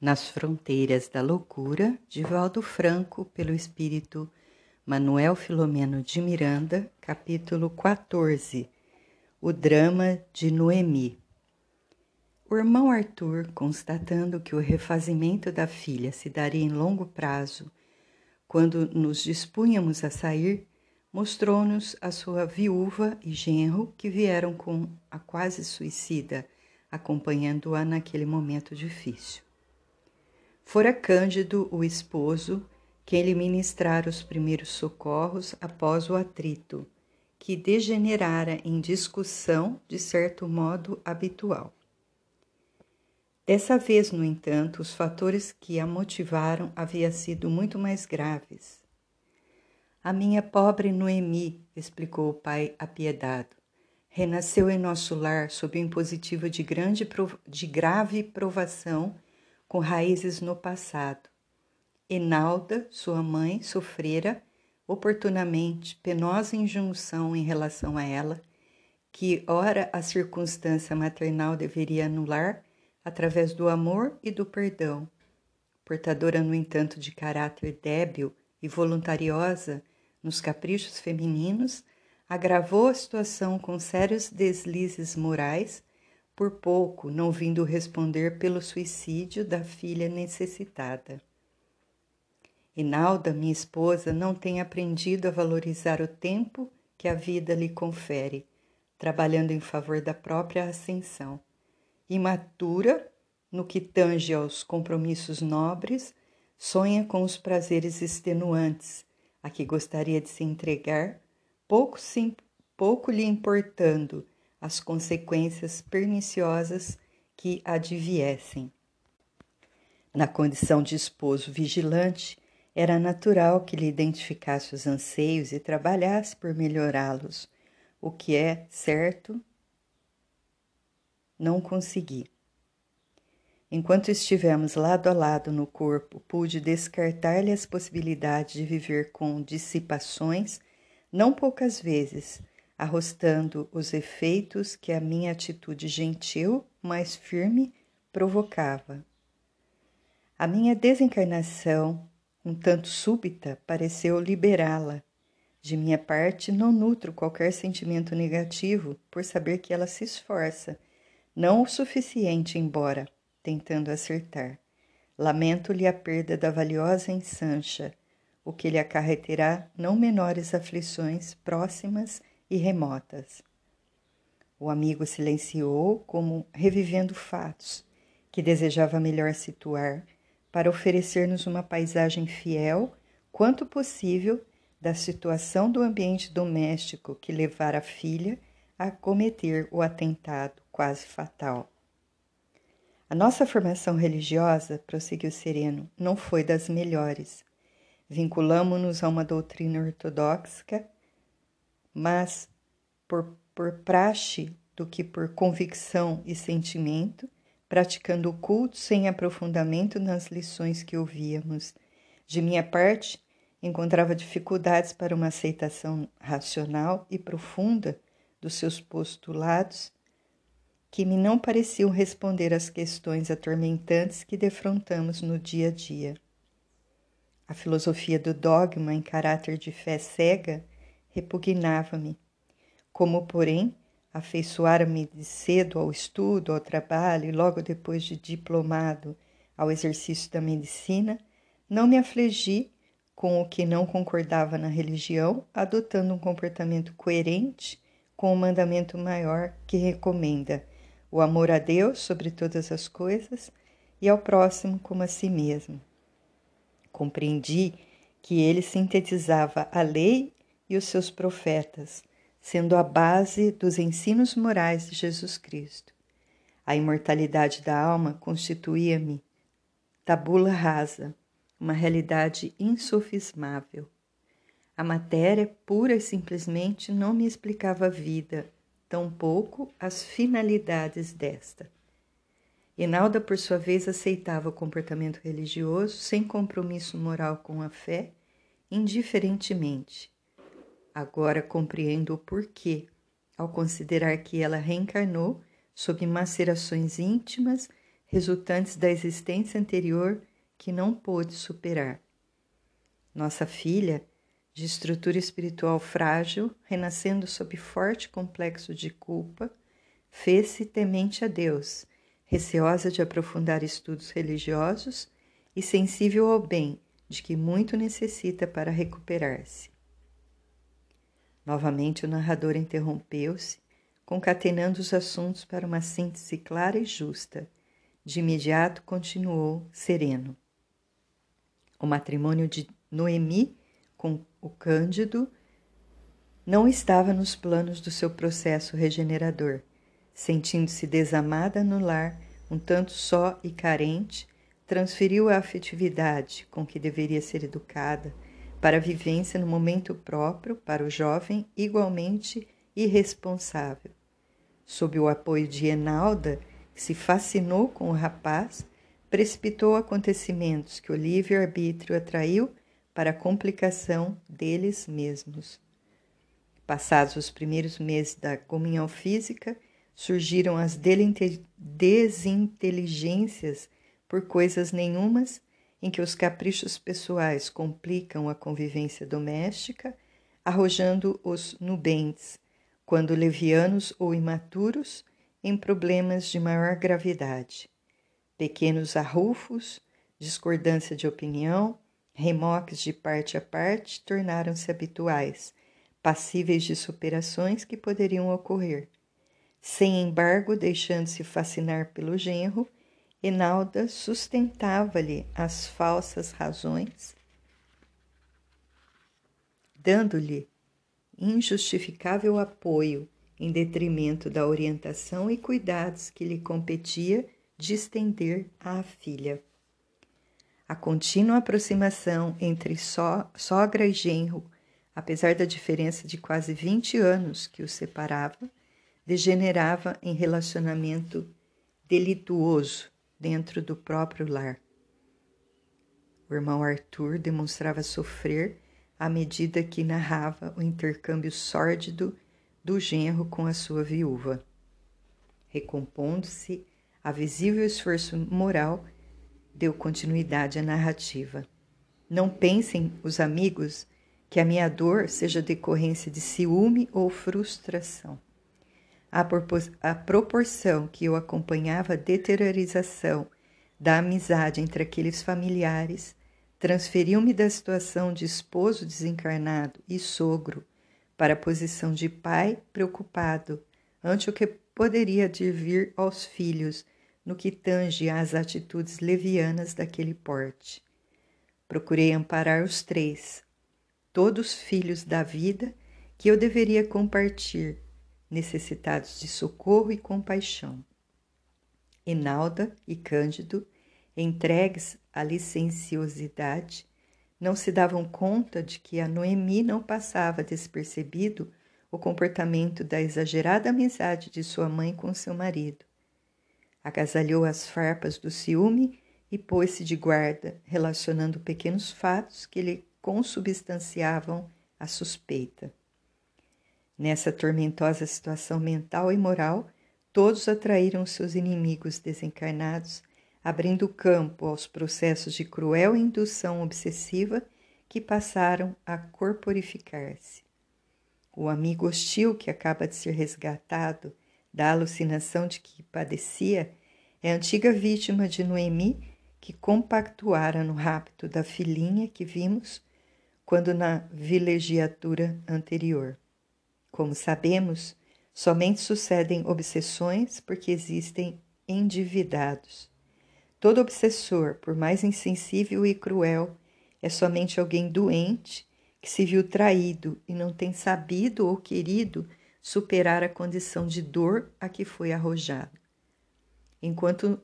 Nas Fronteiras da Loucura, de Valdo Franco, pelo espírito Manuel Filomeno de Miranda, capítulo 14 O drama de Noemi. O irmão Arthur, constatando que o refazimento da filha se daria em longo prazo, quando nos dispunhamos a sair, mostrou-nos a sua viúva e genro que vieram com a quase suicida, acompanhando-a naquele momento difícil. Fora Cândido, o esposo, quem lhe ministrara os primeiros socorros após o atrito, que degenerara em discussão de certo modo habitual. Dessa vez, no entanto, os fatores que a motivaram haviam sido muito mais graves. A minha pobre Noemi, explicou o pai apiedado, renasceu em nosso lar sob o impositivo de, grande, de grave provação com raízes no passado. Enalda, sua mãe, sofrera oportunamente penosa injunção em relação a ela, que ora a circunstância maternal deveria anular através do amor e do perdão. Portadora, no entanto, de caráter débil e voluntariosa nos caprichos femininos, agravou a situação com sérios deslizes morais por pouco não vindo responder pelo suicídio da filha necessitada. Inalda, minha esposa, não tem aprendido a valorizar o tempo que a vida lhe confere, trabalhando em favor da própria ascensão. Imatura, no que tange aos compromissos nobres, sonha com os prazeres extenuantes a que gostaria de se entregar, pouco, sim, pouco lhe importando as consequências perniciosas que adviessem. Na condição de esposo vigilante, era natural que lhe identificasse os anseios e trabalhasse por melhorá-los, o que é certo não consegui. Enquanto estivemos lado a lado no corpo, pude descartar-lhe as possibilidades de viver com dissipações, não poucas vezes, arrostando os efeitos que a minha atitude gentil, mas firme, provocava. A minha desencarnação, um tanto súbita, pareceu liberá-la. De minha parte, não nutro qualquer sentimento negativo por saber que ela se esforça, não o suficiente, embora tentando acertar. Lamento-lhe a perda da valiosa ensancha, o que lhe acarreterá não menores aflições próximas e remotas. O amigo silenciou, como revivendo fatos que desejava melhor situar, para oferecer-nos uma paisagem fiel, quanto possível, da situação do ambiente doméstico que levara a filha a cometer o atentado quase fatal. A nossa formação religiosa, prosseguiu Sereno, não foi das melhores. Vinculamo-nos a uma doutrina ortodoxa mas por, por praxe do que por convicção e sentimento, praticando o culto sem aprofundamento nas lições que ouvíamos. De minha parte, encontrava dificuldades para uma aceitação racional e profunda dos seus postulados, que me não pareciam responder às questões atormentantes que defrontamos no dia a dia. A filosofia do dogma em caráter de fé cega repugnava-me. Como, porém, afeiçoara-me de cedo ao estudo, ao trabalho e logo depois de diplomado ao exercício da medicina, não me afligi com o que não concordava na religião, adotando um comportamento coerente com o mandamento maior que recomenda o amor a Deus sobre todas as coisas e ao próximo como a si mesmo. Compreendi que ele sintetizava a lei e os seus profetas, sendo a base dos ensinos morais de Jesus Cristo. A imortalidade da alma constituía-me tabula rasa, uma realidade insofismável. A matéria, pura e simplesmente, não me explicava a vida, tampouco as finalidades desta. Enalda, por sua vez, aceitava o comportamento religioso sem compromisso moral com a fé, indiferentemente, Agora compreendo o porquê, ao considerar que ela reencarnou sob macerações íntimas, resultantes da existência anterior que não pôde superar. Nossa filha, de estrutura espiritual frágil, renascendo sob forte complexo de culpa, fez-se temente a Deus, receosa de aprofundar estudos religiosos e sensível ao bem de que muito necessita para recuperar-se. Novamente o narrador interrompeu-se, concatenando os assuntos para uma síntese clara e justa. De imediato continuou sereno. O matrimônio de Noemi com o Cândido não estava nos planos do seu processo regenerador. Sentindo-se desamada no lar, um tanto só e carente, transferiu a afetividade com que deveria ser educada para a vivência no momento próprio para o jovem igualmente irresponsável. Sob o apoio de Enalda, que se fascinou com o rapaz, precipitou acontecimentos que o livre-arbítrio atraiu para a complicação deles mesmos. Passados os primeiros meses da comunhão física, surgiram as desinteligências por coisas nenhumas em que os caprichos pessoais complicam a convivência doméstica, arrojando os nubentes, quando levianos ou imaturos, em problemas de maior gravidade. Pequenos arrufos, discordância de opinião, remoques de parte a parte tornaram-se habituais, passíveis de superações que poderiam ocorrer. Sem embargo, deixando-se fascinar pelo genro, Enalda sustentava-lhe as falsas razões, dando-lhe injustificável apoio em detrimento da orientação e cuidados que lhe competia de estender à filha. A contínua aproximação entre sogra e genro, apesar da diferença de quase 20 anos que os separava, degenerava em relacionamento delituoso dentro do próprio lar. O irmão Arthur demonstrava sofrer à medida que narrava o intercâmbio sórdido do genro com a sua viúva. Recompondo-se a visível esforço moral, deu continuidade à narrativa. Não pensem os amigos que a minha dor seja decorrência de ciúme ou frustração. A proporção que eu acompanhava a deteriorização da amizade entre aqueles familiares transferiu-me da situação de esposo desencarnado e sogro para a posição de pai preocupado ante o que poderia vir aos filhos no que tange às atitudes levianas daquele porte. Procurei amparar os três, todos filhos da vida que eu deveria compartilhar necessitados de socorro e compaixão. Enalda e Cândido, entregues à licenciosidade, não se davam conta de que a Noemi não passava despercebido o comportamento da exagerada amizade de sua mãe com seu marido. Agasalhou as farpas do ciúme e pôs-se de guarda, relacionando pequenos fatos que lhe consubstanciavam a suspeita. Nessa tormentosa situação mental e moral, todos atraíram seus inimigos desencarnados, abrindo campo aos processos de cruel indução obsessiva que passaram a corporificar-se. O amigo hostil que acaba de ser resgatado da alucinação de que padecia é a antiga vítima de Noemi que compactuara no rapto da filhinha que vimos quando na vilegiatura anterior. Como sabemos, somente sucedem obsessões porque existem endividados. Todo obsessor, por mais insensível e cruel, é somente alguém doente que se viu traído e não tem sabido ou querido superar a condição de dor a que foi arrojado. Enquanto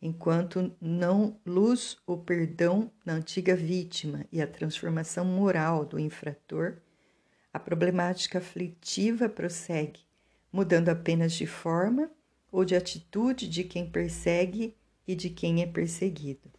enquanto não luz o perdão na antiga vítima e a transformação moral do infrator, a problemática aflitiva prossegue, mudando apenas de forma ou de atitude de quem persegue e de quem é perseguido.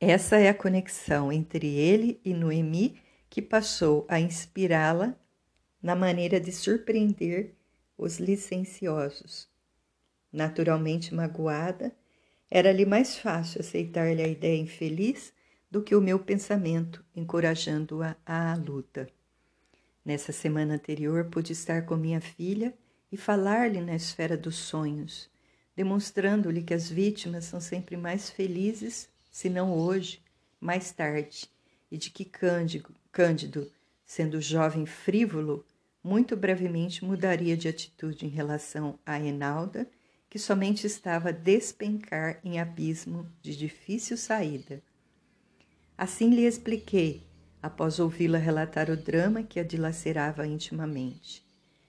Essa é a conexão entre ele e Noemi que passou a inspirá-la na maneira de surpreender os licenciosos. naturalmente magoada, era-lhe mais fácil aceitar-lhe a ideia infeliz do que o meu pensamento, encorajando-a à luta. Nessa semana anterior, pude estar com minha filha e falar-lhe na esfera dos sonhos, demonstrando-lhe que as vítimas são sempre mais felizes, se não hoje, mais tarde, e de que Cândido, sendo jovem frívolo, muito brevemente mudaria de atitude em relação a Enalda, que somente estava a despencar em abismo de difícil saída. Assim lhe expliquei, após ouvi-la relatar o drama que a dilacerava intimamente.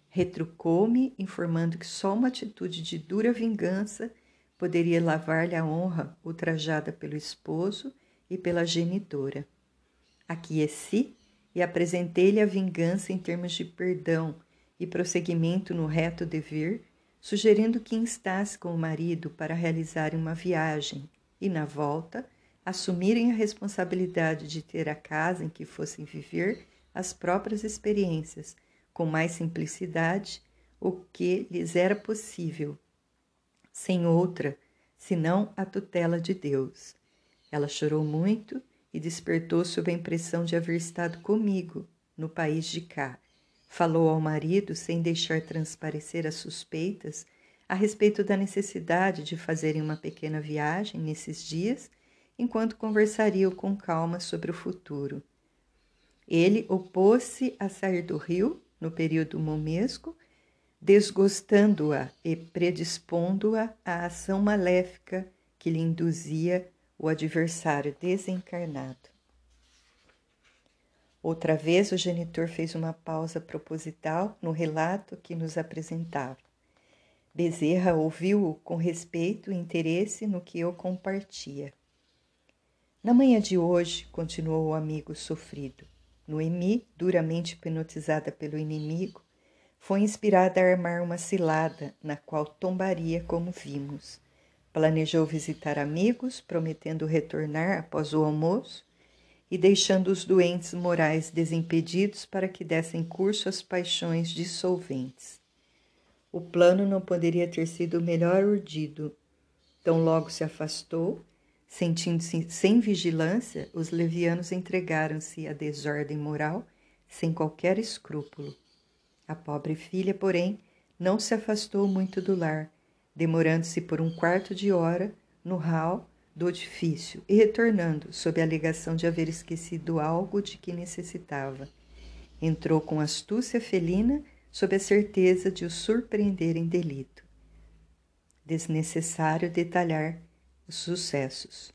Retrucou-me, informando que só uma atitude de dura vingança poderia lavar-lhe a honra ultrajada pelo esposo e pela genitora. Aqueci e apresentei-lhe a vingança em termos de perdão e prosseguimento no reto dever, sugerindo que instasse com o marido para realizarem uma viagem e, na volta, assumirem a responsabilidade de ter a casa em que fossem viver as próprias experiências, com mais simplicidade, o que lhes era possível, sem outra, senão a tutela de Deus. Ela chorou muito e despertou sob a impressão de haver estado comigo no país de cá. Falou ao marido sem deixar transparecer as suspeitas a respeito da necessidade de fazerem uma pequena viagem nesses dias, enquanto conversariam com calma sobre o futuro. Ele opôs-se a sair do rio no período momesco, desgostando-a e predispondo-a à ação maléfica que lhe induzia o adversário desencarnado. Outra vez o genitor fez uma pausa proposital no relato que nos apresentava. Bezerra ouviu-o com respeito e interesse no que eu compartia. Na manhã de hoje, continuou o amigo sofrido, Noemi, duramente hipnotizada pelo inimigo, foi inspirada a armar uma cilada na qual tombaria como vimos. Planejou visitar amigos, prometendo retornar após o almoço e deixando os doentes morais desimpedidos para que dessem curso às paixões dissolventes. O plano não poderia ter sido melhor urdido. Tão logo se afastou, sentindo-se sem vigilância, os levianos entregaram-se à desordem moral sem qualquer escrúpulo. A pobre filha, porém, não se afastou muito do lar, demorando-se por um quarto de hora no hall do edifício e retornando sob a alegação de haver esquecido algo de que necessitava. Entrou com astúcia felina sob a certeza de o surpreender em delito. Desnecessário detalhar os sucessos.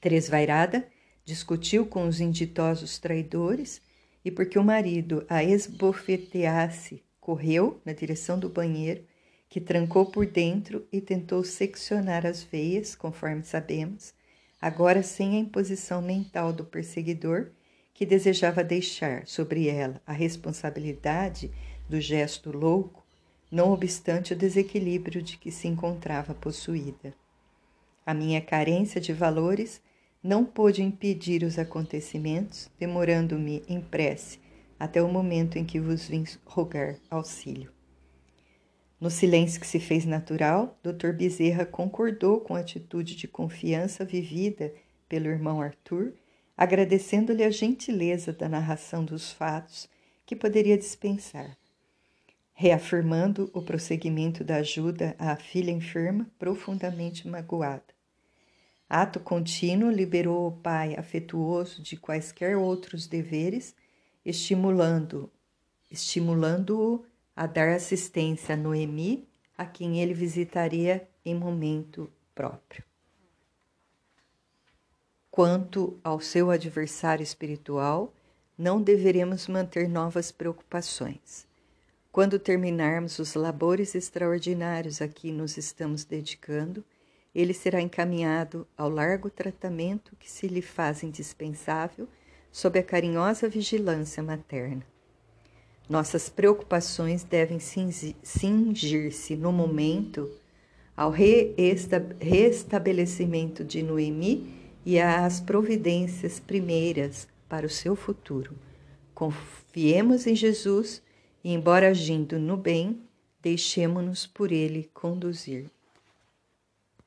Tresvairada discutiu com os inditosos traidores e, porque o marido a esbofeteasse, correu na direção do banheiro que trancou por dentro e tentou seccionar as veias, conforme sabemos, agora sem a imposição mental do perseguidor, que desejava deixar sobre ela a responsabilidade do gesto louco, não obstante o desequilíbrio de que se encontrava possuída. A minha carência de valores não pôde impedir os acontecimentos, demorando-me em prece até o momento em que vos vim rogar auxílio. No silêncio que se fez natural, Dr. Bezerra concordou com a atitude de confiança vivida pelo irmão Arthur, agradecendo-lhe a gentileza da narração dos fatos que poderia dispensar, reafirmando o prosseguimento da ajuda à filha enferma profundamente magoada. Ato contínuo liberou o pai afetuoso de quaisquer outros deveres, estimulando estimulando-o a dar assistência a Noemi, a quem ele visitaria em momento próprio. Quanto ao seu adversário espiritual, não deveremos manter novas preocupações. Quando terminarmos os labores extraordinários a que nos estamos dedicando, ele será encaminhado ao largo tratamento que se lhe faz indispensável sob a carinhosa vigilância materna. Nossas preocupações devem cingir-se no momento ao restabelecimento de Noemi e às providências primeiras para o seu futuro. Confiemos em Jesus e, embora agindo no bem, deixemo-nos por ele conduzir.